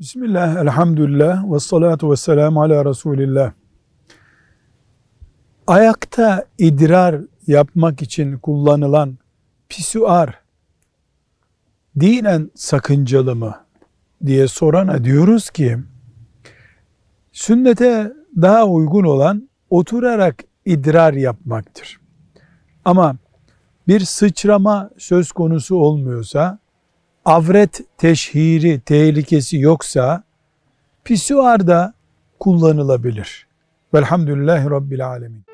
Bismillah, elhamdülillah, ve salatu ve selamu ala Resulillah. Ayakta idrar yapmak için kullanılan pisuar dinen sakıncalı mı diye sorana diyoruz ki sünnete daha uygun olan oturarak idrar yapmaktır. Ama bir sıçrama söz konusu olmuyorsa avret teşhiri tehlikesi yoksa pisuar da kullanılabilir. Velhamdülillahi Rabbil Alemin.